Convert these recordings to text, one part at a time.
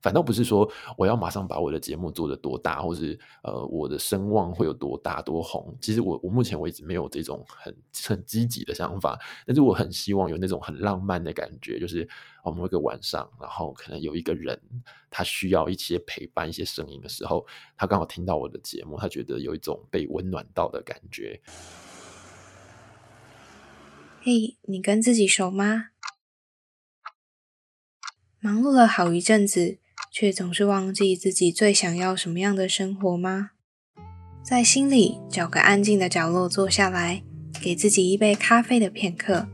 反倒不是说我要马上把我的节目做得多大，或是呃我的声望会有多大多红。其实我我目前为止没有这种很很积极的想法，但是我很希望有那种很浪漫的感觉，就是我们一个晚上，然后可能有一个人他需要一些陪伴、一些声音的时候，他刚好听到我的节目，他觉得有一种被温暖到的感觉。嘿，你跟自己熟吗？忙碌了好一阵子。却总是忘记自己最想要什么样的生活吗？在心里找个安静的角落坐下来，给自己一杯咖啡的片刻，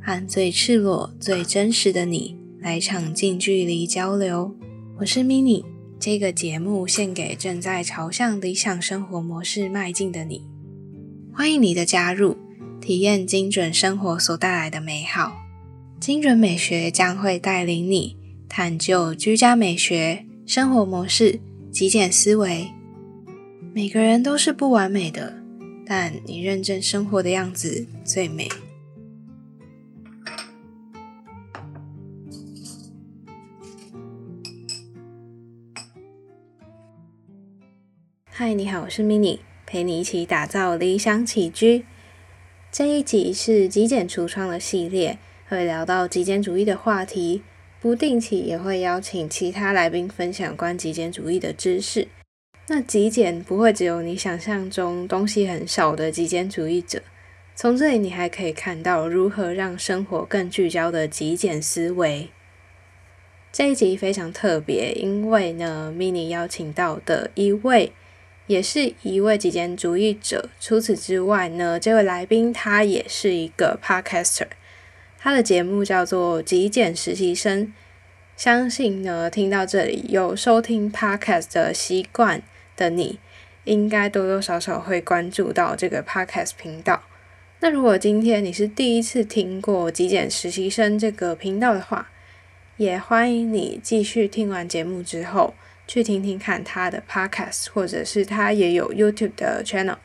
和最赤裸、最真实的你来场近距离交流。我是 Mini，这个节目献给正在朝向理想生活模式迈进的你。欢迎你的加入，体验精准生活所带来的美好。精准美学将会带领你。探究居家美学、生活模式、极简思维。每个人都是不完美的，但你认真生活的样子最美。嗨，你好，我是 Mini，陪你一起打造理想起居。这一集是极简橱窗的系列，会聊到极简主义的话题。不定期也会邀请其他来宾分享关极简主义的知识。那极简不会只有你想象中东西很少的极简主义者。从这里你还可以看到如何让生活更聚焦的极简思维。这一集非常特别，因为呢，mini 邀请到的一位也是一位极简主义者。除此之外呢，这位来宾他也是一个 podcaster。他的节目叫做《极简实习生》，相信呢，听到这里有收听 podcast 的习惯的你，应该多多少少会关注到这个 podcast 频道。那如果今天你是第一次听过《极简实习生》这个频道的话，也欢迎你继续听完节目之后，去听听看他的 podcast，或者是他也有 YouTube 的 channel。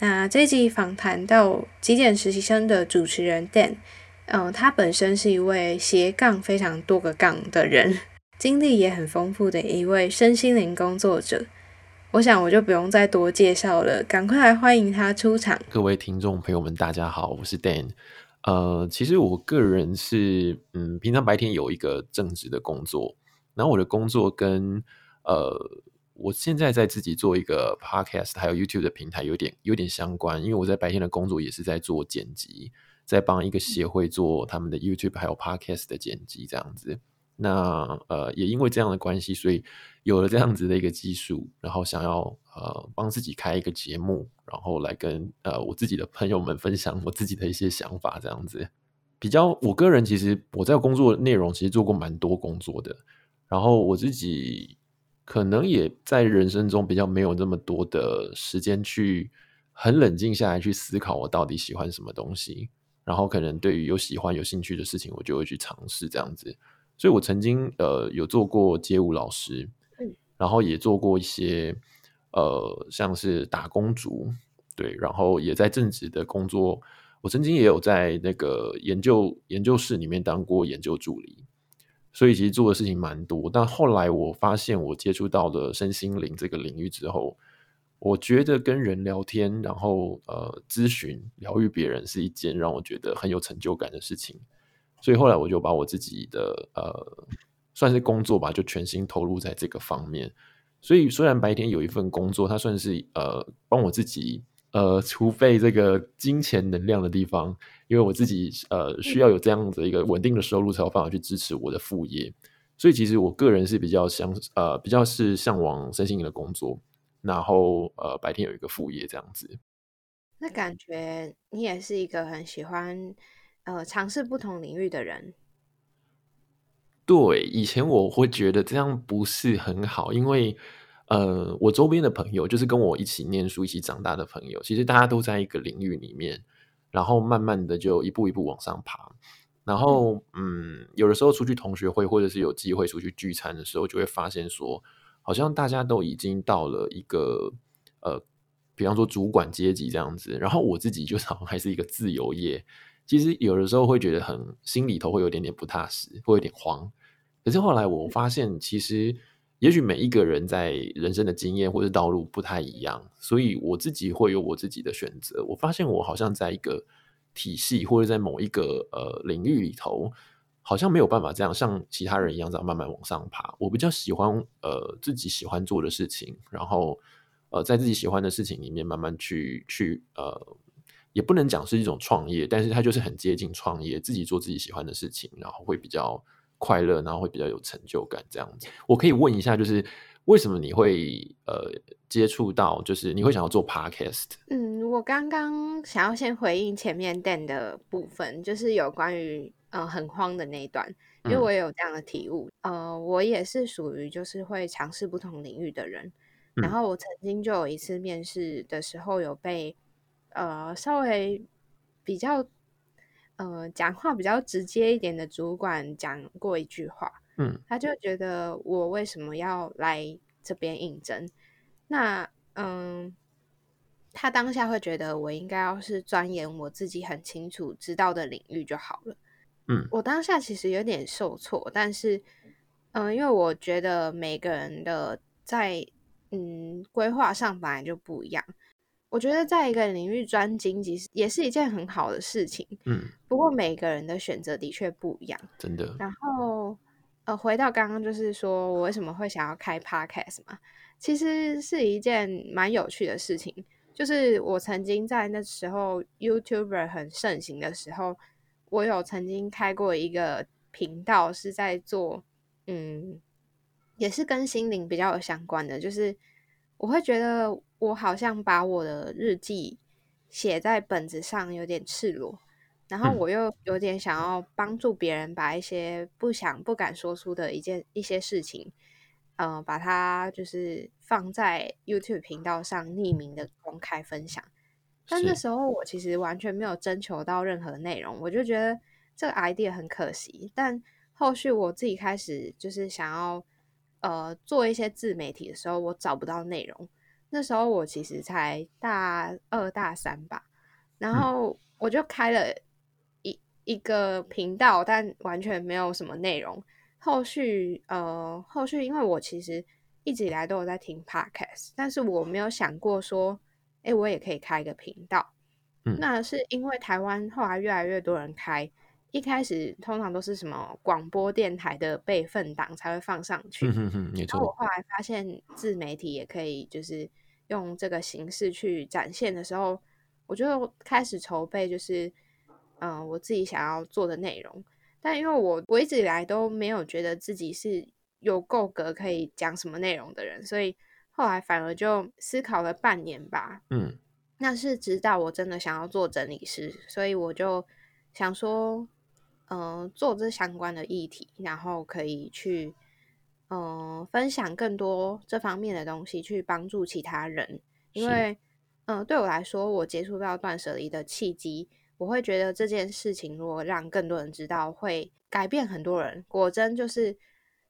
那这集访谈到《极简实习生》的主持人 Dan。嗯，他本身是一位斜杠非常多个杠的人，经历也很丰富的一位身心灵工作者。我想我就不用再多介绍了，赶快来欢迎他出场。各位听众朋友们，大家好，我是 Dan。呃，其实我个人是，嗯，平常白天有一个正职的工作，然后我的工作跟呃，我现在在自己做一个 Podcast 还有 YouTube 的平台有点有点相关，因为我在白天的工作也是在做剪辑。在帮一个协会做他们的 YouTube 还有 Podcast 的剪辑，这样子。那呃，也因为这样的关系，所以有了这样子的一个技术，然后想要呃帮自己开一个节目，然后来跟呃我自己的朋友们分享我自己的一些想法，这样子。比较我个人其实我在工作内容其实做过蛮多工作的，然后我自己可能也在人生中比较没有那么多的时间去很冷静下来去思考我到底喜欢什么东西。然后可能对于有喜欢、有兴趣的事情，我就会去尝试这样子。所以我曾经呃有做过街舞老师，嗯，然后也做过一些呃像是打工族，对，然后也在正职的工作。我曾经也有在那个研究研究室里面当过研究助理，所以其实做的事情蛮多。但后来我发现，我接触到的身心灵这个领域之后。我觉得跟人聊天，然后呃咨询疗愈别人是一件让我觉得很有成就感的事情，所以后来我就把我自己的呃算是工作吧，就全心投入在这个方面。所以虽然白天有一份工作，它算是呃帮我自己呃储备这个金钱能量的地方，因为我自己呃需要有这样子一个稳定的收入，才有办法去支持我的副业。所以其实我个人是比较向呃比较是向往身心灵的工作。然后，呃，白天有一个副业这样子。那感觉你也是一个很喜欢呃尝试不同领域的人。对，以前我会觉得这样不是很好，因为呃，我周边的朋友就是跟我一起念书、一起长大的朋友，其实大家都在一个领域里面，然后慢慢的就一步一步往上爬。然后，嗯，有的时候出去同学会，或者是有机会出去聚餐的时候，就会发现说。好像大家都已经到了一个呃，比方说主管阶级这样子，然后我自己就 好像还是一个自由业。其实有的时候会觉得很心里头会有点点不踏实，会有点慌。可是后来我发现，其实也许每一个人在人生的经验或者道路不太一样，所以我自己会有我自己的选择。我发现我好像在一个体系或者在某一个呃领域里头，好像没有办法这样像其他人一样这样慢慢往上爬。我比较喜欢呃自己喜欢做的事情，然后呃在自己喜欢的事情里面慢慢去去呃。也不能讲是一种创业，但是它就是很接近创业，自己做自己喜欢的事情，然后会比较快乐，然后会比较有成就感这样子。我可以问一下，就是为什么你会呃接触到，就是你会想要做 podcast？嗯，我刚刚想要先回应前面 Dan 的部分，就是有关于呃很慌的那一段，因为我也有这样的体悟。呃，我也是属于就是会尝试不同领域的人，然后我曾经就有一次面试的时候有被。呃，稍微比较呃讲话比较直接一点的主管讲过一句话，嗯，他就觉得我为什么要来这边应征？那嗯，他当下会觉得我应该要是钻研我自己很清楚知道的领域就好了，嗯，我当下其实有点受挫，但是嗯，因为我觉得每个人的在嗯规划上本来就不一样。我觉得在一个领域专精，其实也是一件很好的事情。嗯，不过每个人的选择的确不一样，真的。然后，呃，回到刚刚就是说我为什么会想要开 podcast 嘛？其实是一件蛮有趣的事情。就是我曾经在那时候 YouTuber 很盛行的时候，我有曾经开过一个频道，是在做，嗯，也是跟心灵比较有相关的，就是我会觉得。我好像把我的日记写在本子上，有点赤裸，然后我又有点想要帮助别人把一些不想、不敢说出的一件一些事情，呃，把它就是放在 YouTube 频道上匿名的公开分享。但那时候我其实完全没有征求到任何内容，我就觉得这个 idea 很可惜。但后续我自己开始就是想要呃做一些自媒体的时候，我找不到内容。那时候我其实才大二大三吧，然后我就开了一一个频道，但完全没有什么内容。后续呃，后续因为我其实一直以来都有在听 podcast，但是我没有想过说，哎，我也可以开一个频道。嗯，那是因为台湾后来越来越多人开，一开始通常都是什么广播电台的备份档才会放上去。嗯嗯，没错。我后来发现自媒体也可以，就是。用这个形式去展现的时候，我就开始筹备，就是嗯，我自己想要做的内容。但因为我我一直以来都没有觉得自己是有够格可以讲什么内容的人，所以后来反而就思考了半年吧。嗯，那是直到我真的想要做整理师，所以我就想说，嗯，做这相关的议题，然后可以去。嗯，分享更多这方面的东西，去帮助其他人。因为，嗯，对我来说，我接触到断舍离的契机，我会觉得这件事情如果让更多人知道，会改变很多人。果真就是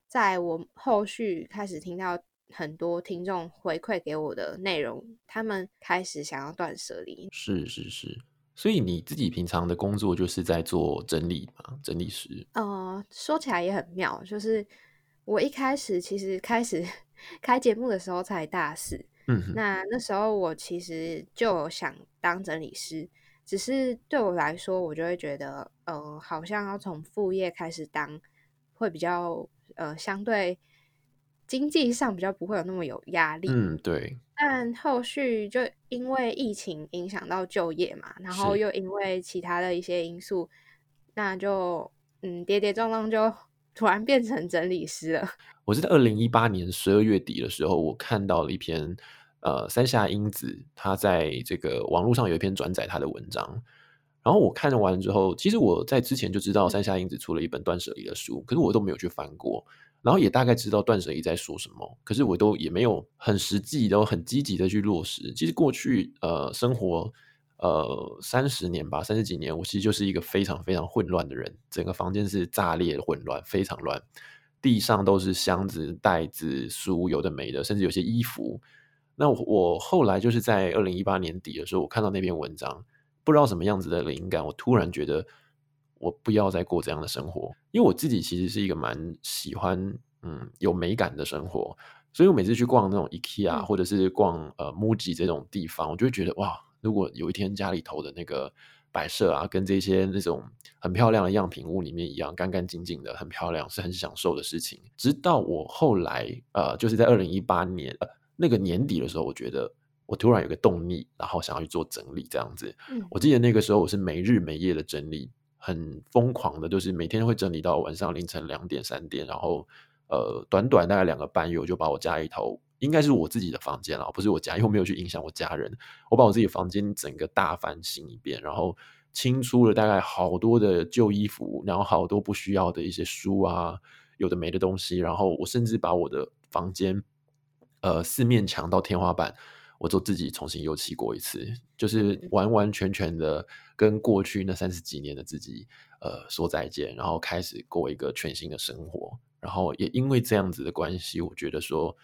在我后续开始听到很多听众回馈给我的内容，他们开始想要断舍离。是是是，所以你自己平常的工作就是在做整理嘛？整理师？呃，说起来也很妙，就是。我一开始其实开始 开节目的时候才大四，嗯，那那时候我其实就想当整理师，只是对我来说，我就会觉得，呃，好像要从副业开始当，会比较呃相对经济上比较不会有那么有压力，嗯，对。但后续就因为疫情影响到就业嘛，然后又因为其他的一些因素，那就嗯跌跌撞撞就。突然变成整理师了。我是在二零一八年十二月底的时候，我看到了一篇呃三下英子他在这个网络上有一篇转载他的文章，然后我看完之后，其实我在之前就知道三下英子出了一本断舍离的书，可是我都没有去翻过，然后也大概知道断舍离在说什么，可是我都也没有很实际、都很积极的去落实。其实过去呃生活。呃，三十年吧，三十几年，我其实就是一个非常非常混乱的人。整个房间是炸裂混乱，非常乱，地上都是箱子、袋子、书，有的没的，甚至有些衣服。那我后来就是在二零一八年底的时候，我看到那篇文章，不知道什么样子的灵感，我突然觉得我不要再过这样的生活，因为我自己其实是一个蛮喜欢嗯有美感的生活，所以我每次去逛那种 IKEA 或者是逛呃 MUJI 这种地方，我就会觉得哇，如果有一天家里头的那个摆设啊，跟这些那种很漂亮的样品屋里面一样干干净净的，很漂亮，是很享受的事情。直到我后来呃，就是在二零一八年呃那个年底的时候，我觉得。我突然有个动力，然后想要去做整理，这样子。嗯，我记得那个时候我是没日没夜的整理，很疯狂的，就是每天会整理到晚上凌晨两点三点，然后呃，短短大概两个半月，我就把我家里头应该是我自己的房间了，不是我家，因为没有去影响我家人。我把我自己房间整个大翻新一遍，然后清出了大概好多的旧衣服，然后好多不需要的一些书啊，有的没的东西，然后我甚至把我的房间呃四面墙到天花板。我就自己重新油漆过一次，就是完完全全的跟过去那三十几年的自己呃说再见，然后开始过一个全新的生活。然后也因为这样子的关系，我觉得说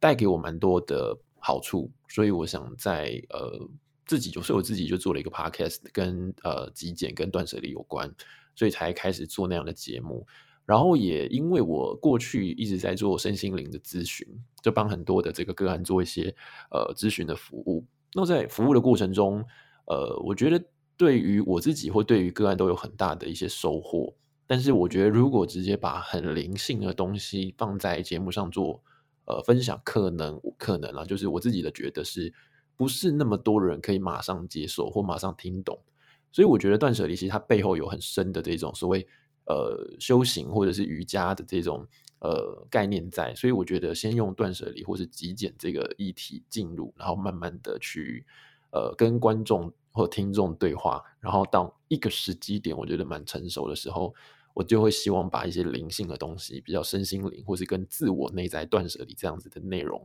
带给我蛮多的好处，所以我想在呃自己就是我自己就做了一个 podcast，跟呃极简跟断舍离有关，所以才开始做那样的节目。然后也因为我过去一直在做身心灵的咨询，就帮很多的这个个案做一些呃咨询的服务。那在服务的过程中，呃，我觉得对于我自己或对于个案都有很大的一些收获。但是我觉得如果直接把很灵性的东西放在节目上做呃分享，可能可能啊，就是我自己的觉得是不是那么多人可以马上接受或马上听懂。所以我觉得断舍离其实它背后有很深的这种所谓。呃，修行或者是瑜伽的这种呃概念在，所以我觉得先用断舍离或是极简这个议题进入，然后慢慢的去呃跟观众或听众对话，然后到一个时机点，我觉得蛮成熟的时候，我就会希望把一些灵性的东西，比较身心灵或是跟自我内在断舍离这样子的内容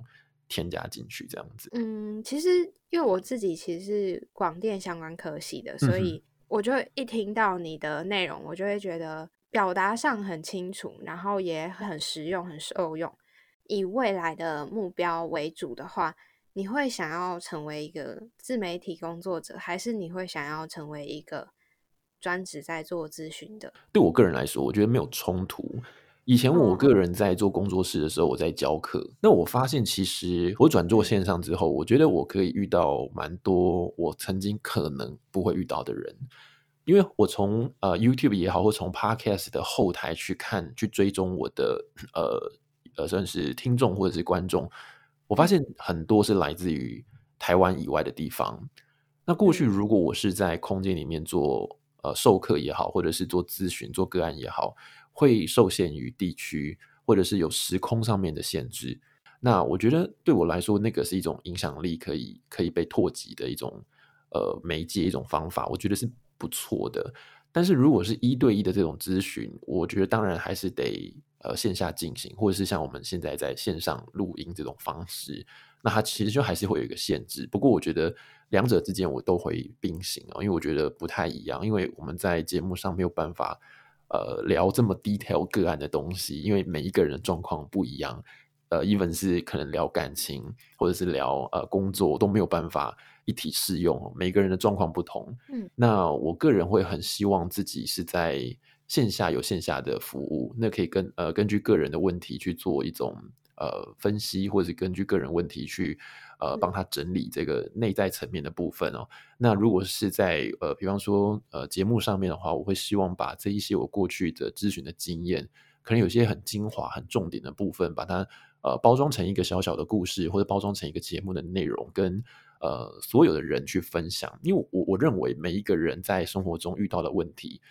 添加进去，这样子。嗯，其实因为我自己其实是广电相关科系的，所以我就一听到你的内容，我就会觉得。表达上很清楚，然后也很实用、很受用。以未来的目标为主的话，你会想要成为一个自媒体工作者，还是你会想要成为一个专职在做咨询的？对我个人来说，我觉得没有冲突。以前我个人在做工作室的时候，我在教课，那我发现其实我转做线上之后，我觉得我可以遇到蛮多我曾经可能不会遇到的人。因为我从呃 YouTube 也好，或从 Podcast 的后台去看、去追踪我的呃呃算是听众或者是观众，我发现很多是来自于台湾以外的地方。那过去如果我是在空间里面做呃授课也好，或者是做咨询、做个案也好，会受限于地区或者是有时空上面的限制。那我觉得对我来说，那个是一种影响力可以可以被拓及的一种呃媒介、一种方法。我觉得是。不错的，但是如果是一对一的这种咨询，我觉得当然还是得呃线下进行，或者是像我们现在在线上录音这种方式，那它其实就还是会有一个限制。不过我觉得两者之间我都会并行啊，因为我觉得不太一样，因为我们在节目上没有办法呃聊这么 detail 个案的东西，因为每一个人的状况不一样，呃，even 是可能聊感情或者是聊呃工作都没有办法。一体适用，每个人的状况不同。嗯，那我个人会很希望自己是在线下有线下的服务，那可以跟呃根据个人的问题去做一种呃分析，或者根据个人问题去呃帮他整理这个内在层面的部分哦。那如果是在呃比方说呃节目上面的话，我会希望把这一些我过去的咨询的经验，可能有些很精华、很重点的部分，把它呃包装成一个小小的故事，或者包装成一个节目的内容跟。呃，所有的人去分享，因为我我认为每一个人在生活中遇到的问题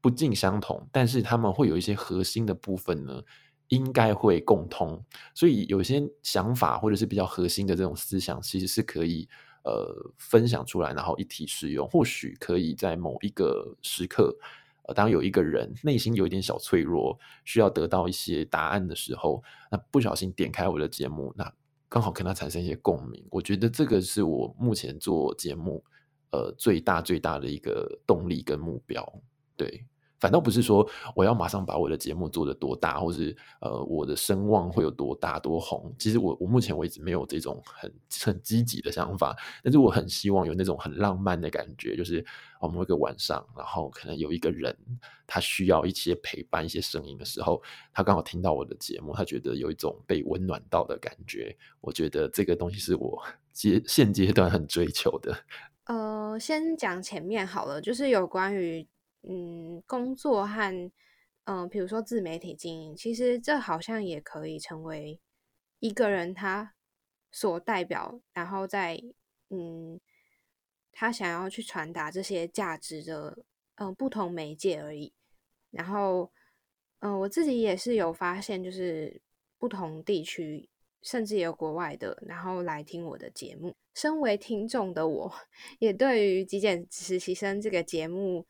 不尽相同，但是他们会有一些核心的部分呢，应该会共通。所以有些想法或者是比较核心的这种思想，其实是可以呃分享出来，然后一体使用。或许可以在某一个时刻，呃，当有一个人内心有一点小脆弱，需要得到一些答案的时候，那不小心点开我的节目，那。刚好跟他产生一些共鸣，我觉得这个是我目前做节目呃最大最大的一个动力跟目标。对，反倒不是说我要马上把我的节目做得多大，或是呃我的声望会有多大多红。其实我我目前为止没有这种很很积极的想法，但是我很希望有那种很浪漫的感觉，就是我们一个晚上，然后可能有一个人他需要一些陪伴、一些声音的时候，他刚好听到我的节目，他觉得有一种被温暖到的感觉。我觉得这个东西是我阶现阶段很追求的。呃，先讲前面好了，就是有关于。嗯，工作和嗯，比如说自媒体经营，其实这好像也可以成为一个人他所代表，然后在嗯，他想要去传达这些价值的嗯不同媒介而已。然后嗯，我自己也是有发现，就是不同地区甚至也有国外的，然后来听我的节目。身为听众的我，也对于极简实习生这个节目。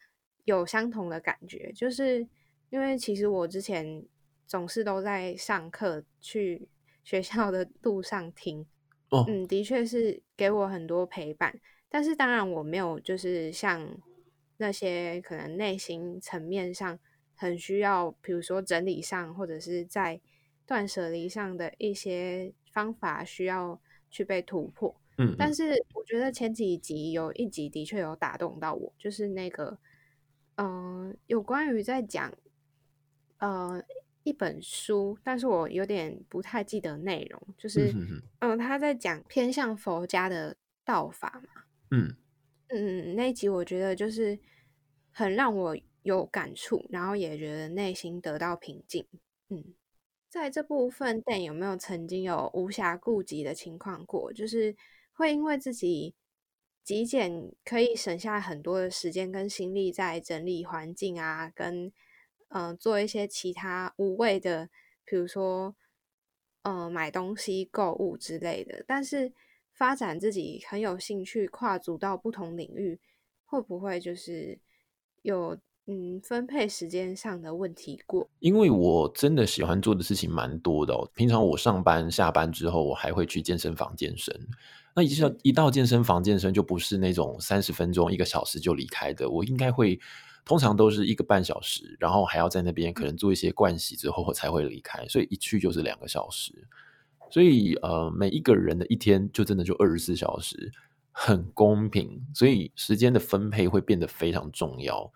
有相同的感觉，就是因为其实我之前总是都在上课去 学校的路上听，嗯，的确是给我很多陪伴。但是当然我没有就是像那些可能内心层面上很需要，比如说整理上或者是在断舍离上的一些方法需要去被突破。嗯，但是我觉得前几集有一集的确有打动到我，就是那个。嗯，有关于在讲呃一本书，但是我有点不太记得内容，就是嗯他在讲偏向佛家的道法嘛，嗯嗯那一集我觉得就是很让我有感触，然后也觉得内心得到平静。嗯，在这部分，但有没有曾经有无暇顾及的情况过？就是会因为自己。极简可以省下很多的时间跟心力在整理环境啊，跟嗯做一些其他无谓的，比如说嗯买东西、购物之类的。但是发展自己很有兴趣，跨足到不同领域，会不会就是有嗯分配时间上的问题过？因为我真的喜欢做的事情蛮多的哦。平常我上班下班之后，我还会去健身房健身。那一到一到健身房健身，就不是那种三十分钟、一个小时就离开的。我应该会通常都是一个半小时，然后还要在那边可能做一些盥洗之后，我才会离开。所以一去就是两个小时。所以呃，每一个人的一天就真的就二十四小时，很公平。所以时间的分配会变得非常重要。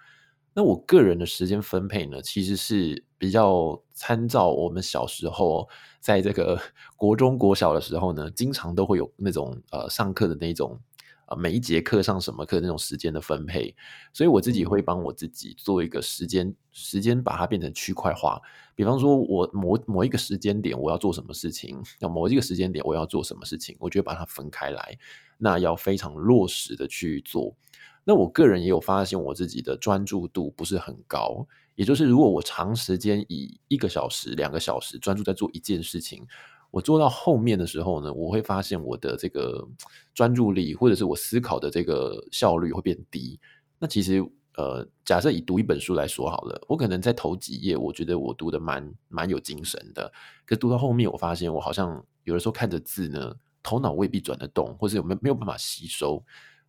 那我个人的时间分配呢，其实是比较参照我们小时候在这个 国中、国小的时候呢，经常都会有那种呃上课的那种呃每一节课上什么课那种时间的分配，所以我自己会帮我自己做一个时间时间，把它变成区块化。比方说，我某某一个时间点我要做什么事情，要某一个时间点我要做什么事情，我就把它分开来，那要非常落实的去做。那我个人也有发现，我自己的专注度不是很高。也就是，如果我长时间以一个小时、两个小时专注在做一件事情，我做到后面的时候呢，我会发现我的这个专注力或者是我思考的这个效率会变低。那其实，呃，假设以读一本书来说好了，我可能在头几页，我觉得我读的蛮蛮有精神的。可读到后面，我发现我好像有的时候看着字呢，头脑未必转得动，或是有没没有办法吸收。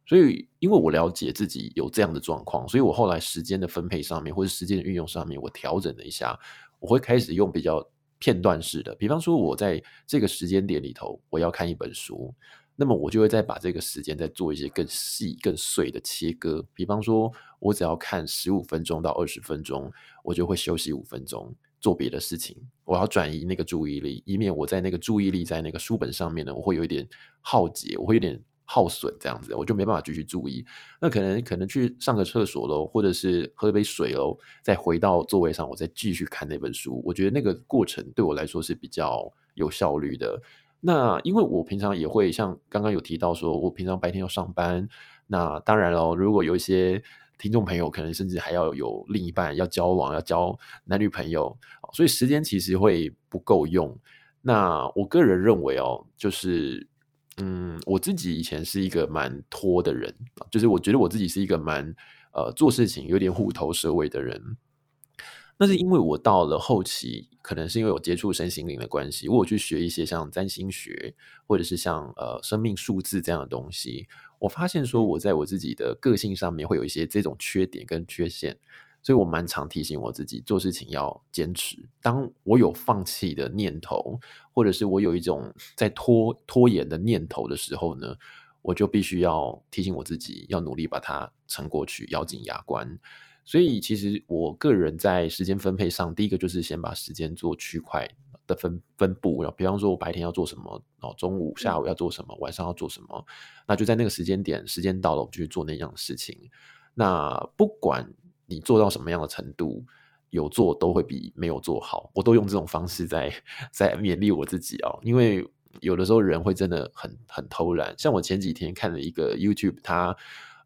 所以，因为我了解自己有这样的状况，所以我后来时间的分配上面，或者时间的运用上面，我调整了一下，我会开始用比较片段式的。比方说，我在这个时间点里头，我要看一本书，那么我就会再把这个时间再做一些更细、更碎的切割。比方说，我只要看十五分钟到二十分钟，我就会休息五分钟，做别的事情。我要转移那个注意力，以免我在那个注意力在那个书本上面呢，我会有一点耗竭，我会有点。耗损这样子，我就没办法继续注意。那可能可能去上个厕所喽，或者是喝一杯水喽，再回到座位上，我再继续看那本书。我觉得那个过程对我来说是比较有效率的。那因为我平常也会像刚刚有提到说，我平常白天要上班。那当然喽，如果有一些听众朋友可能甚至还要有另一半要交往，要交男女朋友，所以时间其实会不够用。那我个人认为哦，就是。嗯，我自己以前是一个蛮拖的人，就是我觉得我自己是一个蛮呃做事情有点虎头蛇尾的人。那是因为我到了后期，可能是因为我接触身心灵的关系，我有去学一些像占星学或者是像呃生命数字这样的东西。我发现说我在我自己的个性上面会有一些这种缺点跟缺陷，所以我蛮常提醒我自己做事情要坚持。当我有放弃的念头，或者是我有一种在拖拖延的念头的时候呢，我就必须要提醒我自己，要努力把它撑过去，咬紧牙关。所以，其实我个人在时间分配上，第一个就是先把时间做区块的分分布。然后，比方说我白天要做什么，哦，中午、下午要做什么，晚上要做什么，那就在那个时间点，时间到了，我就去做那样的事情。那不管你做到什么样的程度，有做都会比没有做好。我都用这种方式在在勉励我自己哦，因为有的时候人会真的很很偷懒。像我前几天看了一个 YouTube，他。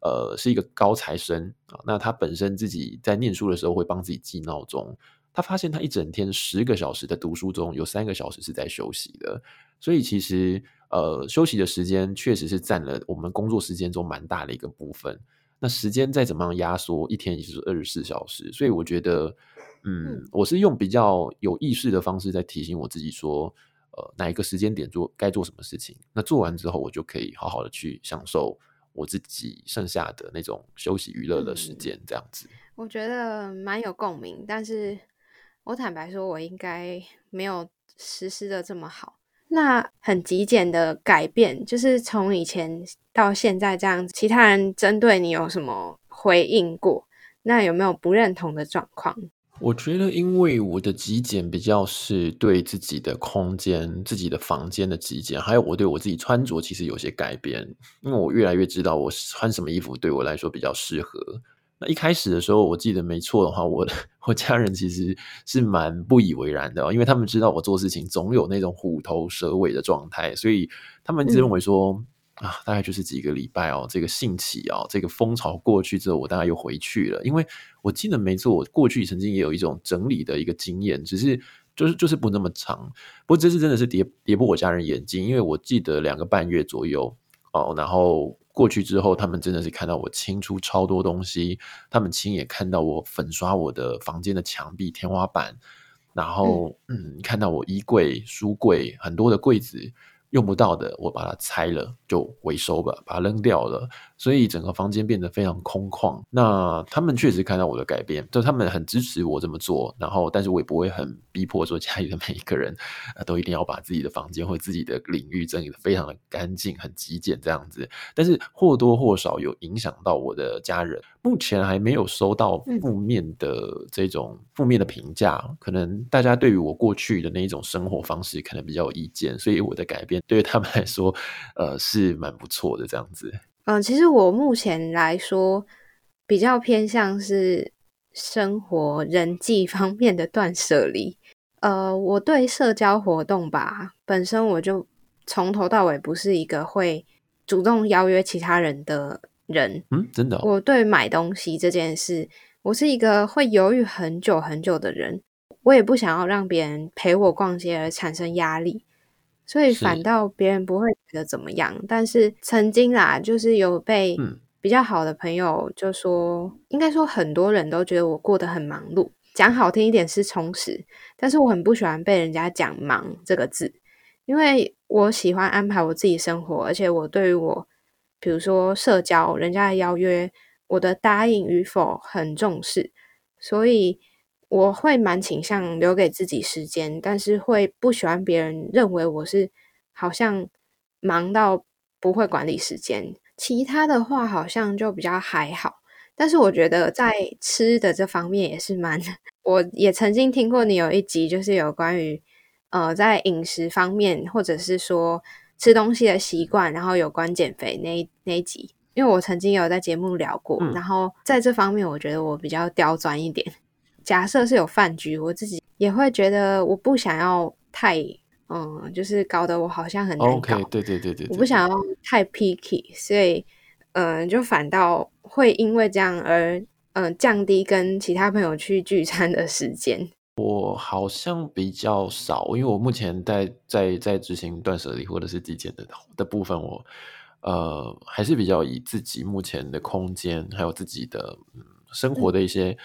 呃，是一个高材生啊。那他本身自己在念书的时候会帮自己记闹钟。他发现他一整天十个小时的读书中有三个小时是在休息的。所以其实呃，休息的时间确实是占了我们工作时间中蛮大的一个部分。那时间再怎么样压缩，一天也就是二十四小时。所以我觉得，嗯，我是用比较有意识的方式在提醒我自己说，呃，哪一个时间点做该做什么事情。那做完之后，我就可以好好的去享受。我自己剩下的那种休息娱乐的时间，这样子，我觉得蛮有共鸣。但是我坦白说，我应该没有实施的这么好。那很极简的改变，就是从以前到现在这样子。其他人针对你有什么回应过？那有没有不认同的状况？我觉得，因为我的极简比较是对自己的空间、自己的房间的极简，还有我对我自己穿着其实有些改变。因为我越来越知道我穿什么衣服对我来说比较适合。那一开始的时候，我记得没错的话，我我家人其实是蛮不以为然的，因为他们知道我做事情总有那种虎头蛇尾的状态，所以他们一直认为说。啊，大概就是几个礼拜哦，这个兴起哦，这个风潮过去之后，我大概又回去了。因为我记得没错，我过去曾经也有一种整理的一个经验，只是就是就是不那么长。不过这次真的是跌跌破我家人眼镜，因为我记得两个半月左右哦，然后过去之后，他们真的是看到我清出超多东西，他们亲眼看到我粉刷我的房间的墙壁、天花板，然后嗯，看到我衣柜、书柜很多的柜子。用不到的，我把它拆了就回收吧，把它扔掉了。所以整个房间变得非常空旷。那他们确实看到我的改变，就他们很支持我这么做。然后，但是我也不会很逼迫说家里的每一个人都一定要把自己的房间或自己的领域整理的非常的干净、很极简这样子。但是或多或少有影响到我的家人。目前还没有收到负面的这种负面的评价，可能大家对于我过去的那一种生活方式可能比较有意见，所以我的改变对于他们来说，呃，是蛮不错的这样子。嗯，其实我目前来说比较偏向是生活人际 方面的断舍离。呃，我对社交活动吧，本身我就从头到尾不是一个会主动邀约其他人的。人，嗯，真的，我对买东西这件事，我是一个会犹豫很久很久的人，我也不想要让别人陪我逛街而产生压力，所以反倒别人不会觉得怎么样。但是曾经啦，就是有被比较好的朋友就说，应该说很多人都觉得我过得很忙碌，讲好听一点是充实，但是我很不喜欢被人家讲忙这个字，因为我喜欢安排我自己生活，而且我对于我。比如说社交，人家的邀约，我的答应与否很重视，所以我会蛮倾向留给自己时间，但是会不喜欢别人认为我是好像忙到不会管理时间。其他的话好像就比较还好，但是我觉得在吃的这方面也是蛮，我也曾经听过你有一集就是有关于呃在饮食方面，或者是说。吃东西的习惯，然后有关减肥那那一集，因为我曾经有在节目聊过，然后在这方面，我觉得我比较刁钻一点。假设是有饭局，我自己也会觉得我不想要太，嗯，就是搞得我好像很难搞。对对对对，我不想要太 picky，所以，嗯，就反倒会因为这样而，嗯，降低跟其他朋友去聚餐的时间。我好像比较少，因为我目前在在在执行断舍离或者是极简的的部分，我呃还是比较以自己目前的空间还有自己的生活的一些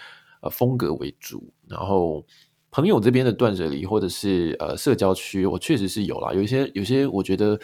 呃风格为主。然后朋友这边的断舍离或者是呃社交区，我确实是有啦，有一些有些我觉得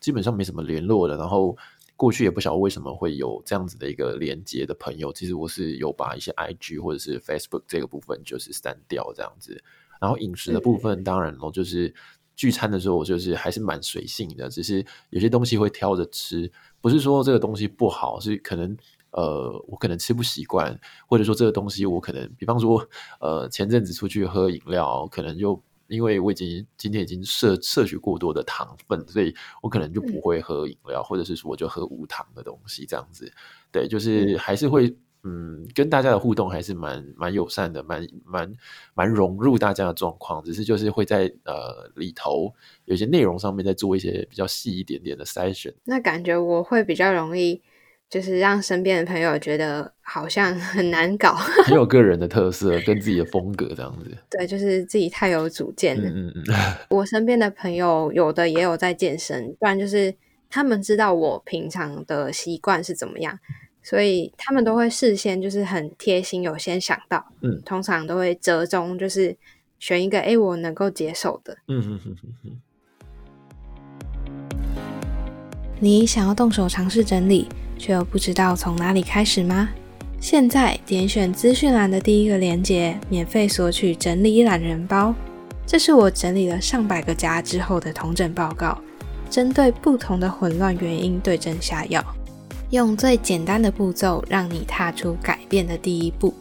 基本上没什么联络的，然后过去也不晓得为什么会有这样子的一个连接的朋友，其实我是有把一些 IG 或者是 Facebook 这个部分就是删掉这样子。然后饮食的部分，当然咯，就是聚餐的时候，我就是还是蛮随性的，只是有些东西会挑着吃，不是说这个东西不好，是可能呃我可能吃不习惯，或者说这个东西我可能，比方说呃前阵子出去喝饮料，可能就因为我已经今天已经摄摄取过多的糖分，所以我可能就不会喝饮料，或者是说我就喝无糖的东西这样子，对，就是还是会。嗯，跟大家的互动还是蛮蛮友善的，蛮蛮蛮融入大家的状况，只是就是会在呃里头有些内容上面再做一些比较细一点点的筛选。那感觉我会比较容易，就是让身边的朋友觉得好像很难搞，很有个人的特色跟自己的风格这样子。对，就是自己太有主见了。嗯嗯嗯。我身边的朋友有的也有在健身，不然就是他们知道我平常的习惯是怎么样。所以他们都会事先就是很贴心，有先想到，嗯，通常都会折中，就是选一个哎我能够接受的，嗯嗯嗯嗯嗯。你想要动手尝试整理，却又不知道从哪里开始吗？现在点选资讯栏的第一个链接，免费索取整理懒人包。这是我整理了上百个家之后的同整报告，针对不同的混乱原因对症下药。用最简单的步骤，让你踏出改变的第一步。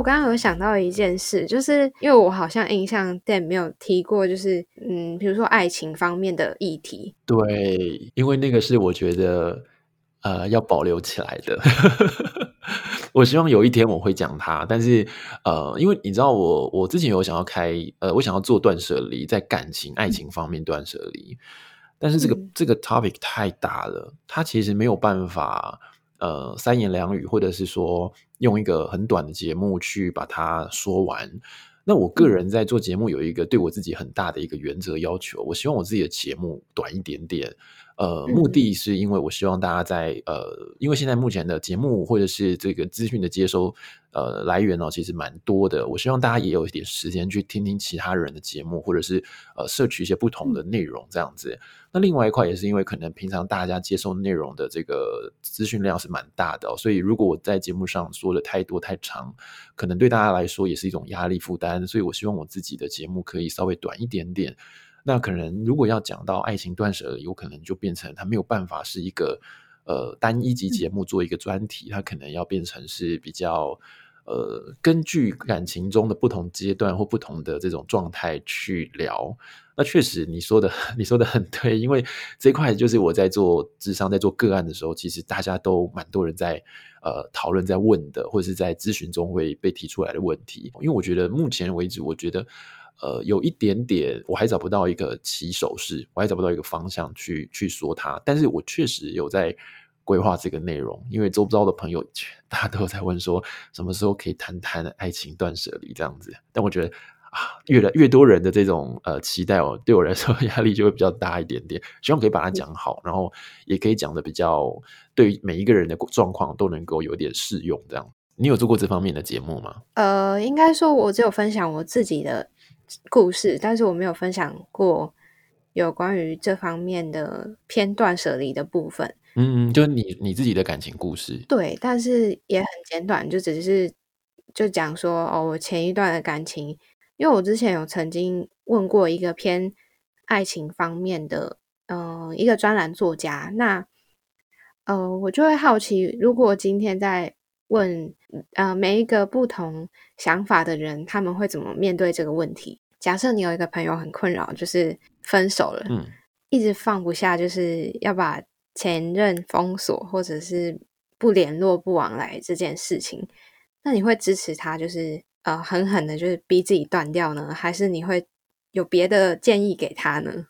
我刚刚有想到一件事，就是因为我好像印象店没有提过，就是嗯，比如说爱情方面的议题。对，因为那个是我觉得呃要保留起来的。我希望有一天我会讲它，但是呃，因为你知道我我之前有想要开呃，我想要做断舍离，在感情爱情方面断舍离。但是这个这个 topic 太大了，它其实没有办法呃三言两语，或者是说用一个很短的节目去把它说完。那我个人在做节目有一个对我自己很大的一个原则要求，我希望我自己的节目短一点点。呃，目的是因为我希望大家在呃，因为现在目前的节目或者是这个资讯的接收呃来源哦，其实蛮多的。我希望大家也有一点时间去听听其他人的节目，或者是呃摄取一些不同的内容这样子。那另外一块也是因为可能平常大家接受内容的这个资讯量是蛮大的，所以如果我在节目上说的太多太长，可能对大家来说也是一种压力负担。所以我希望我自己的节目可以稍微短一点点。那可能如果要讲到爱情断舍离，有可能就变成它没有办法是一个呃单一集节目做一个专题，它可能要变成是比较呃根据感情中的不同阶段或不同的这种状态去聊。那确实你说的 你说的很对，因为这块就是我在做智商在做个案的时候，其实大家都蛮多人在呃讨论在问的，或者是在咨询中会被提出来的问题。因为我觉得目前为止，我觉得。呃，有一点点，我还找不到一个起手式，我还找不到一个方向去去说它。但是我确实有在规划这个内容，因为周遭的朋友 大家都有在问说，什么时候可以谈谈爱情断舍离这样子。但我觉得啊，越来越多人的这种呃期待哦，对我来说 压力就会比较大一点点。希望可以把它讲好，然后也可以讲的比较对每一个人的状况都能够有点适用。这样，你有做过这方面的节目吗？呃，应该说，我只有分享我自己的。故事，但是我没有分享过有关于这方面的片断舍离的部分。嗯，就你你自己的感情故事。对，但是也很简短，就只是就讲说哦，我前一段的感情，因为我之前有曾经问过一个偏爱情方面的，嗯，一个专栏作家，那呃，我就会好奇，如果今天在问呃每一个不同想法的人，他们会怎么面对这个问题？假设你有一个朋友很困扰，就是分手了，嗯，一直放不下，就是要把前任封锁，或者是不联络、不往来这件事情，那你会支持他，就是呃狠狠的，就是逼自己断掉呢，还是你会有别的建议给他呢？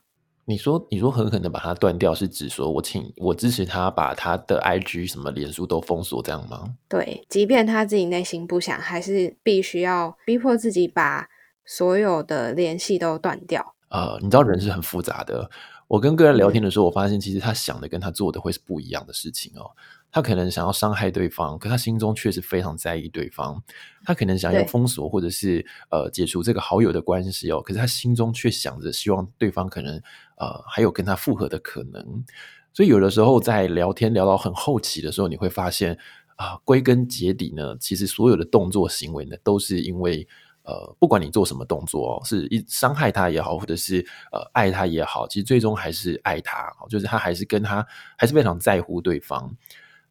你说，你说狠狠的把它断掉，是指说我请我支持他把他的 IG 什么脸书都封锁这样吗？对，即便他自己内心不想，还是必须要逼迫自己把所有的联系都断掉。呃，你知道人是很复杂的。我跟个人聊天的时候，我发现其实他想的跟他做的会是不一样的事情哦。他可能想要伤害对方，可他心中却是非常在意对方。他可能想要封锁或者是呃解除这个好友的关系哦，可是他心中却想着希望对方可能呃还有跟他复合的可能。所以有的时候在聊天聊到很后期的时候，你会发现啊，归根结底呢，其实所有的动作行为呢，都是因为。呃，不管你做什么动作，是一伤害他也好，或者是呃爱他也好，其实最终还是爱他，就是他还是跟他还是非常在乎对方。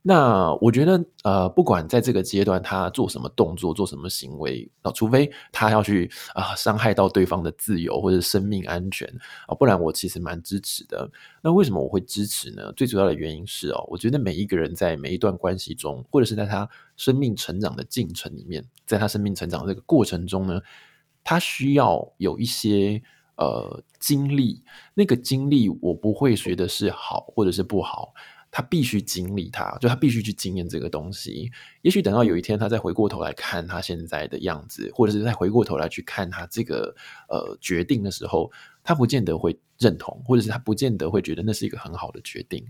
那我觉得，呃，不管在这个阶段他做什么动作、做什么行为啊，除非他要去啊伤害到对方的自由或者生命安全啊，不然我其实蛮支持的。那为什么我会支持呢？最主要的原因是哦，我觉得每一个人在每一段关系中，或者是在他生命成长的进程里面，在他生命成长这个过程中呢，他需要有一些呃经历。那个经历，我不会觉得是好或者是不好。他必须经历它，就他必须去经验这个东西。也许等到有一天，他再回过头来看他现在的样子，或者是再回过头来去看他这个呃决定的时候，他不见得会认同，或者是他不见得会觉得那是一个很好的决定。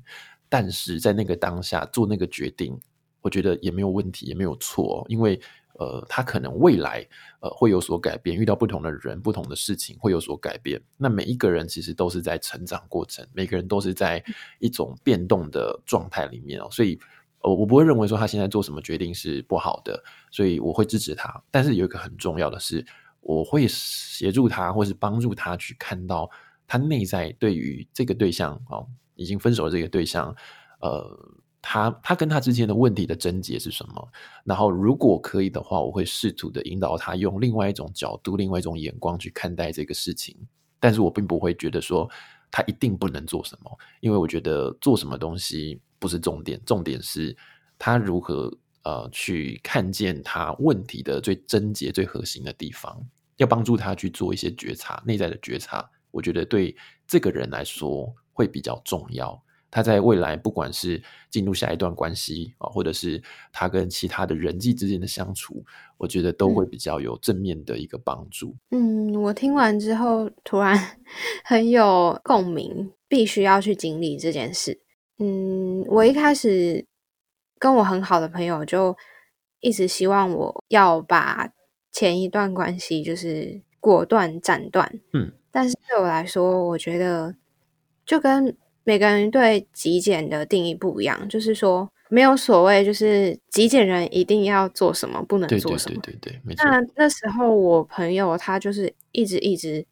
但是在那个当下做那个决定，我觉得也没有问题，也没有错，因为。呃，他可能未来呃会有所改变，遇到不同的人、不同的事情会有所改变。那每一个人其实都是在成长过程，每个人都是在一种变动的状态里面哦。所以，呃，我不会认为说他现在做什么决定是不好的，所以我会支持他。但是有一个很重要的是，我会协助他，或是帮助他去看到他内在对于这个对象哦，已经分手的这个对象，呃。他他跟他之间的问题的症结是什么？然后如果可以的话，我会试图的引导他用另外一种角度、另外一种眼光去看待这个事情。但是我并不会觉得说他一定不能做什么，因为我觉得做什么东西不是重点，重点是他如何呃去看见他问题的最症结、最核心的地方，要帮助他去做一些觉察、内在的觉察。我觉得对这个人来说会比较重要。他在未来，不管是进入下一段关系啊，或者是他跟其他的人际之间的相处，我觉得都会比较有正面的一个帮助。嗯，我听完之后突然 很有共鸣，必须要去经历这件事。嗯，我一开始跟我很好的朋友就一直希望我要把前一段关系就是果断斩断。嗯，但是对我来说，我觉得就跟每个人对极简的定义不一样，就是说没有所谓，就是极简人一定要做什么，不能做什么。对对对，没错。那那时候我朋友他就是一直一直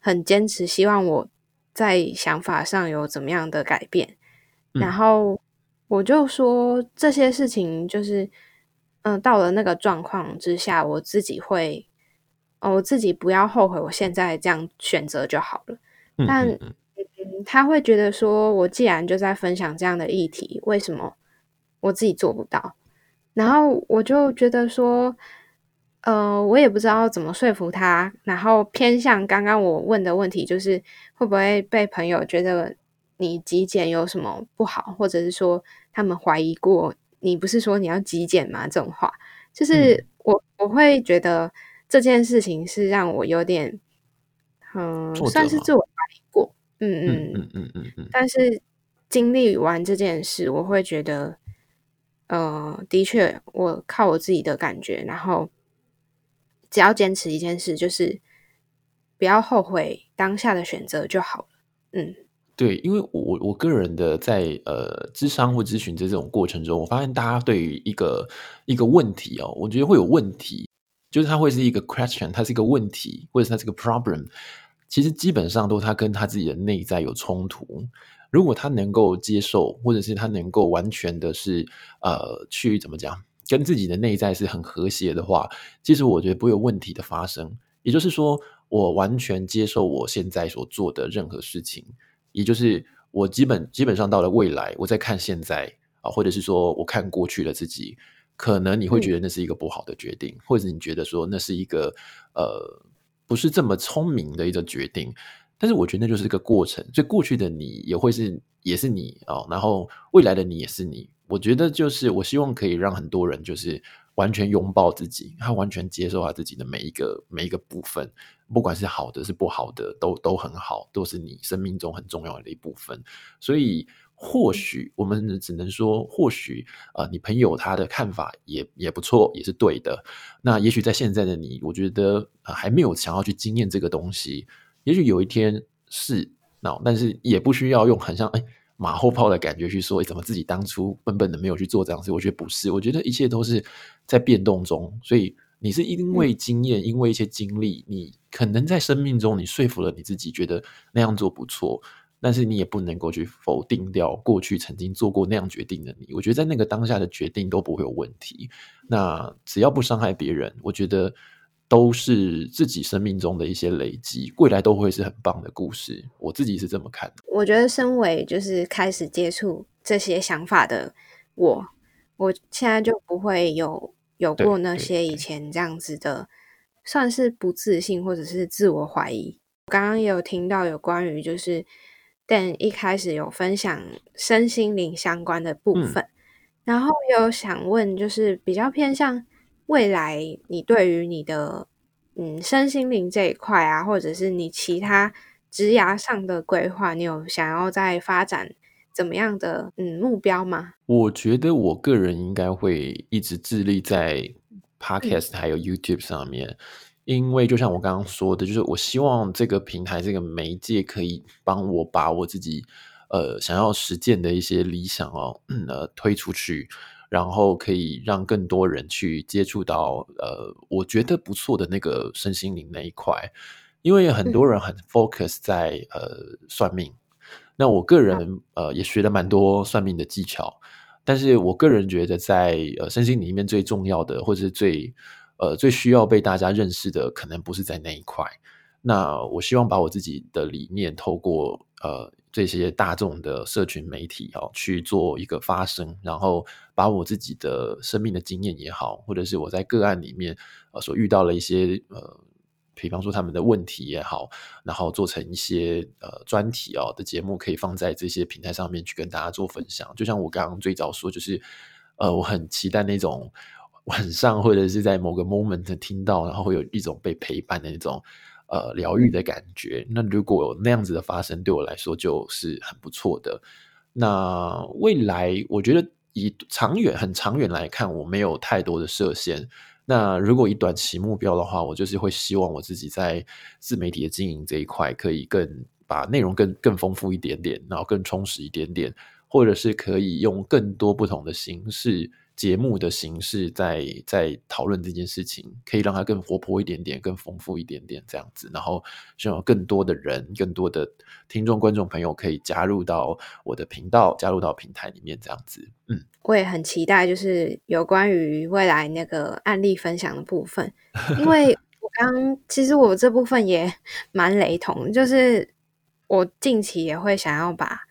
很坚持，希望我在想法上有怎么样的改变。然后我就说这些事情就是，嗯，到了那个状况之下，我自己会，哦，我自己不要后悔，我现在这样选择就好了。但嗯，他会觉得说，我既然就在分享这样的议题，为什么我自己做不到？然后我就觉得说，呃，我也不知道怎么说服他。然后偏向刚刚我问的问题，就是会不会被朋友觉得你极简有什么不好，或者是说他们怀疑过你不是说你要极简吗？这种话，就是我我会觉得这件事情是让我有点，嗯，算是自我怀疑过。嗯嗯嗯嗯嗯嗯，但是经历完这件事，我会觉得，呃，的确，我靠我自己的感觉，然后只要坚持一件事，就是不要后悔当下的选择就好了。嗯，对，因为我我个人的在呃咨商或咨询这种过程中，我发现大家对于一个一个问题哦，我觉得会有问题，就是它会是一个 question，它是一个问题，或者是它是个 problem。其实基本上都他跟他自己的内在有冲突。如果他能够接受，或者是他能够完全的是呃去怎么讲，跟自己的内在是很和谐的话，其实我觉得不会有问题的发生。也就是说，我完全接受我现在所做的任何事情，也就是我基本基本上到了未来，我在看现在啊，或者是说我看过去的自己，可能你会觉得那是一个不好的决定，或者你觉得说那是一个呃。不是这么聪明的一个决定，但是我觉得那就是一个过程。所以过去的你也会是，也是你哦，然后未来的你也是你。我觉得就是我希望可以让很多人就是完全拥抱自己，他完全接受他自己的每一个每一个部分，不管是好的是不好的，都都很好，都是你生命中很重要的一部分。所以或许我们只能说，或许呃，你朋友他的看法也也不错，也是对的。那也许在现在的你，我觉得还没有想要去经验这个东西。也许有一天是那，但是也不需要用很像哎马后炮的感觉去说，怎么自己当初笨笨的没有去做这样事。我觉得不是，我觉得一切都是在变动中。所以你是因为经验，因为一些经历，你可能在生命中你说服了你自己，觉得那样做不错。但是你也不能够去否定掉过去曾经做过那样决定的你。我觉得在那个当下的决定都不会有问题。那只要不伤害别人，我觉得都是自己生命中的一些累积，未来都会是很棒的故事。我自己是这么看的。我觉得身为就是开始接触这些想法的我，我现在就不会有有过那些以前这样子的，算是不自信或者是自我怀疑。刚刚也有听到有关于就是。但一开始有分享身心灵相关的部分，然后有想问，就是比较偏向未来，你对于你的嗯身心灵这一块啊，或者是你其他职涯上的规划，你有想要在发展怎么样的嗯目标吗？我觉得我个人应该会一直致力在 Podcast 还有 YouTube 上面。因为就像我刚刚说的，就是我希望这个平台、这个媒介可以帮我把我自己呃想要实践的一些理想哦，呃推出去，然后可以让更多人去接触到呃我觉得不错的那个身心灵那一块。因为很多人很 focus 在呃算命，那我个人呃也学了蛮多算命的技巧，但是我个人觉得在呃身心里面最重要的或者是最呃，最需要被大家认识的，可能不是在那一块。那我希望把我自己的理念，透过呃这些大众的社群媒体哦，去做一个发声，然后把我自己的生命的经验也好，或者是我在个案里面呃所遇到了一些呃，比方说他们的问题也好，然后做成一些呃专题哦的节目，可以放在这些平台上面去跟大家做分享。就像我刚刚最早说，就是呃，我很期待那种。晚上或者是在某个 moment 听到，然后会有一种被陪伴的那种呃疗愈的感觉。那如果有那样子的发生，对我来说就是很不错的。那未来我觉得以长远很长远来看，我没有太多的设限。那如果以短期目标的话，我就是会希望我自己在自媒体的经营这一块，可以更把内容更更丰富一点点，然后更充实一点点，或者是可以用更多不同的形式。节目的形式在在讨论这件事情，可以让它更活泼一点点，更丰富一点点这样子，然后希望更多的人、更多的听众、观众朋友可以加入到我的频道，加入到平台里面这样子。嗯，我也很期待，就是有关于未来那个案例分享的部分，因为 我刚其实我这部分也 蛮雷同，就是我近期也会想要把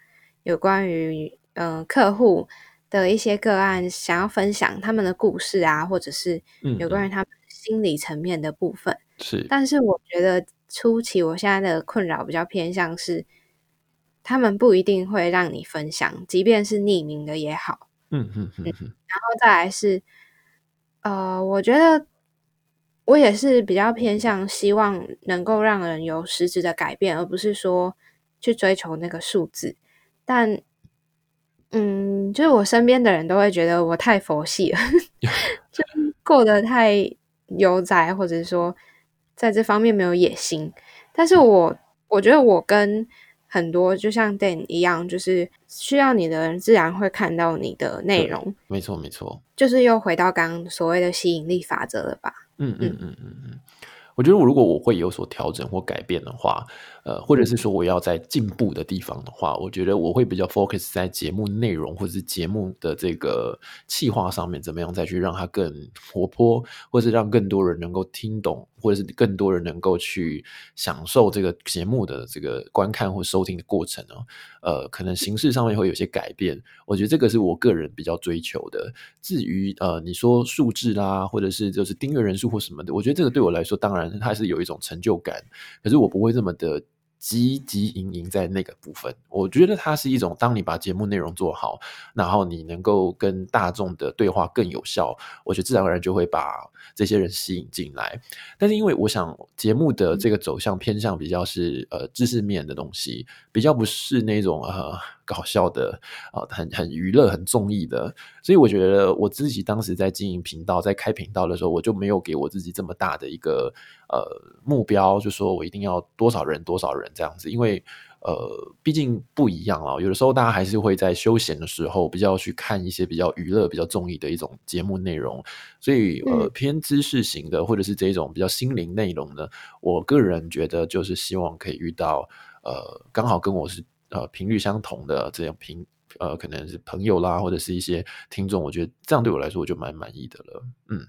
有关于嗯客户。的一些个案想要分享他们的故事啊，或者是有关于他们心理层面的部分。是，但是我觉得初期我现在的困扰比较偏向是，他们不一定会让你分享，即便是匿名的也好。嗯嗯嗯。然后再来是，呃，我觉得我也是比较偏向希望能够让人有实质的改变，而不是说去追求那个数字，但。嗯，就是我身边的人都会觉得我太佛系了，就过得太悠哉，或者说在这方面没有野心。但是我我觉得我跟很多就像 Dan 一样，就是需要你的人，自然会看到你的内容。没错，没错，就是又回到刚刚所谓的吸引力法则了吧？嗯嗯嗯嗯嗯。我觉得，我如果我会有所调整或改变的话，呃，或者是说我要在进步的地方的话，我觉得我会比较 focus 在节目内容或者是节目的这个气划上面，怎么样再去让它更活泼，或是让更多人能够听懂，或者是更多人能够去享受这个节目的这个观看或收听的过程呢？呃，可能形式上面会有些改变。我觉得这个是我个人比较追求的。至于呃，你说数字啦，或者是就是订阅人数或什么的，我觉得这个对我来说，当然它是有一种成就感。可是我不会这么的。积极营营在那个部分，我觉得它是一种，当你把节目内容做好，然后你能够跟大众的对话更有效，我觉得自然而然就会把这些人吸引进来。但是因为我想节目的这个走向偏向比较是呃知识面的东西，比较不是那种呃搞笑的啊，很很娱乐、很综艺的。所以我觉得我自己当时在经营频道、在开频道的时候，我就没有给我自己这么大的一个呃目标，就说我一定要多少人、多少人这样子，因为。呃，毕竟不一样啊。有的时候，大家还是会在休闲的时候比较去看一些比较娱乐、比较综艺的一种节目内容。所以，呃，偏知识型的或者是这种比较心灵内容呢，我个人觉得就是希望可以遇到呃，刚好跟我是呃频率相同的这样频呃，可能是朋友啦，或者是一些听众。我觉得这样对我来说，我就蛮满意的了。嗯，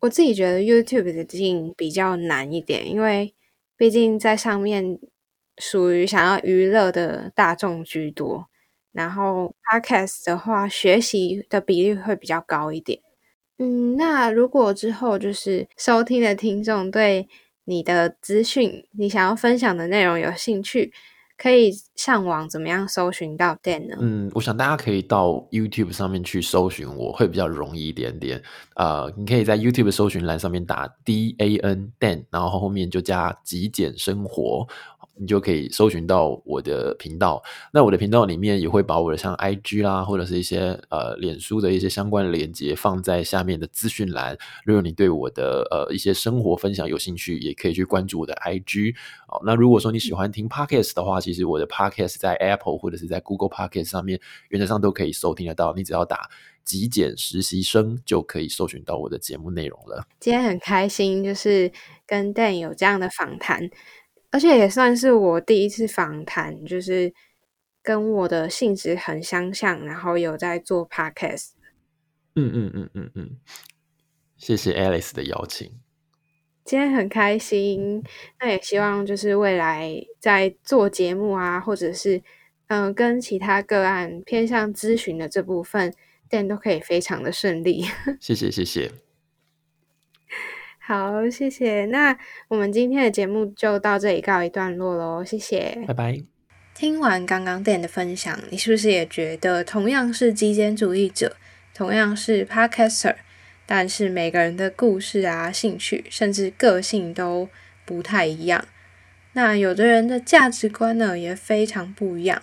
我自己觉得 YouTube 的经营比较难一点，因为毕竟在上面。属于想要娱乐的大众居多，然后 podcast 的话，学习的比例会比较高一点。嗯，那如果之后就是收听的听众对你的资讯、你想要分享的内容有兴趣，可以上网怎么样搜寻到 Dan 呢？嗯，我想大家可以到 YouTube 上面去搜寻我，会比较容易一点点。呃，你可以在 YouTube 搜寻栏上面打 D A N Dan，然后后面就加极简生活。你就可以搜寻到我的频道。那我的频道里面也会把我的像 IG 啦，或者是一些呃脸书的一些相关的链接放在下面的资讯栏。如果你对我的呃一些生活分享有兴趣，也可以去关注我的 IG。哦，那如果说你喜欢听 Podcast 的话，其实我的 Podcast 在 Apple 或者是在 Google Podcast 上面，原则上都可以收听得到。你只要打“极简实习生”就可以搜寻到我的节目内容了。今天很开心，就是跟 Dan 有这样的访谈。而且也算是我第一次访谈，就是跟我的性质很相像，然后有在做 podcast。嗯嗯嗯嗯嗯，谢谢 Alice 的邀请，今天很开心。那也希望就是未来在做节目啊，或者是嗯跟其他个案偏向咨询的这部分，店都可以非常的顺利。谢 谢谢谢。好，谢谢。那我们今天的节目就到这里告一段落喽，谢谢，拜拜。听完刚刚 Dan 的分享，你是不是也觉得同样是极简主义者，同样是 Podcaster，但是每个人的故事啊、兴趣，甚至个性都不太一样？那有的人的价值观呢也非常不一样。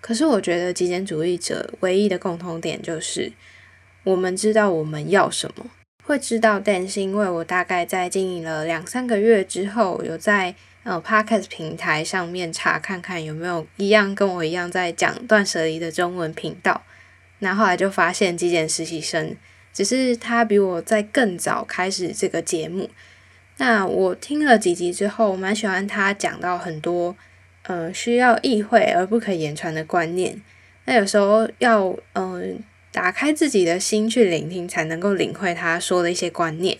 可是我觉得极简主义者唯一的共同点就是，我们知道我们要什么。会知道，但是因为我大概在经营了两三个月之后，有在呃 Podcast 平台上面查看看有没有一样跟我一样在讲断舍离的中文频道。那后来就发现极简实习生，只是他比我在更早开始这个节目。那我听了几集之后，蛮喜欢他讲到很多呃需要意会而不可言传的观念。那有时候要嗯。打开自己的心去聆听，才能够领会他说的一些观念。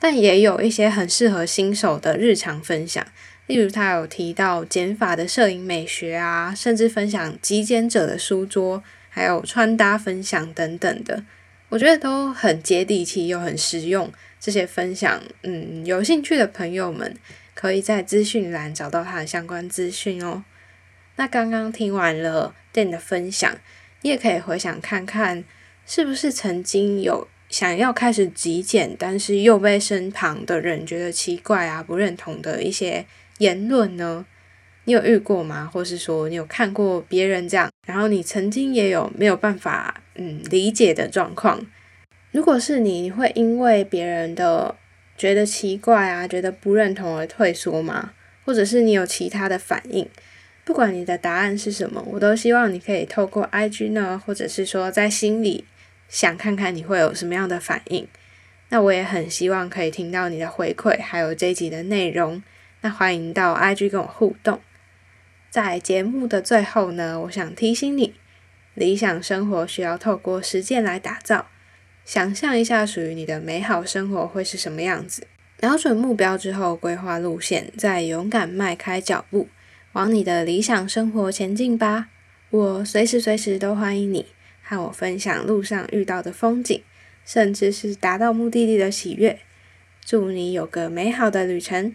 但也有一些很适合新手的日常分享，例如他有提到减法的摄影美学啊，甚至分享极简者的书桌，还有穿搭分享等等的，我觉得都很接地气又很实用。这些分享，嗯，有兴趣的朋友们可以在资讯栏找到他的相关资讯哦。那刚刚听完了 Dan 的分享。你也可以回想看看，是不是曾经有想要开始极简，但是又被身旁的人觉得奇怪啊、不认同的一些言论呢？你有遇过吗？或是说你有看过别人这样，然后你曾经也有没有办法嗯理解的状况？如果是你，你会因为别人的觉得奇怪啊、觉得不认同而退缩吗？或者是你有其他的反应？不管你的答案是什么，我都希望你可以透过 IG 呢，或者是说在心里想看看你会有什么样的反应。那我也很希望可以听到你的回馈，还有这一集的内容。那欢迎到 IG 跟我互动。在节目的最后呢，我想提醒你，理想生活需要透过实践来打造。想象一下属于你的美好生活会是什么样子？瞄准目标之后，规划路线，再勇敢迈开脚步。往你的理想生活前进吧！我随时随地都欢迎你和我分享路上遇到的风景，甚至是达到目的地的喜悦。祝你有个美好的旅程！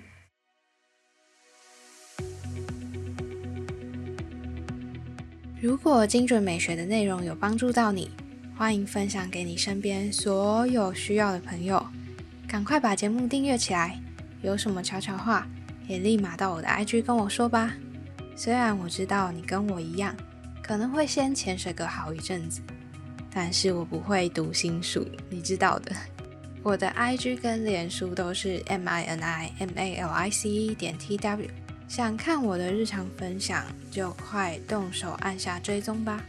如果精准美学的内容有帮助到你，欢迎分享给你身边所有需要的朋友。赶快把节目订阅起来！有什么悄悄话？也立马到我的 IG 跟我说吧。虽然我知道你跟我一样，可能会先潜水个好一阵子，但是我不会读心术，你知道的。我的 IG 跟脸书都是 M I N I M A L I C E 点 T W，想看我的日常分享就快动手按下追踪吧。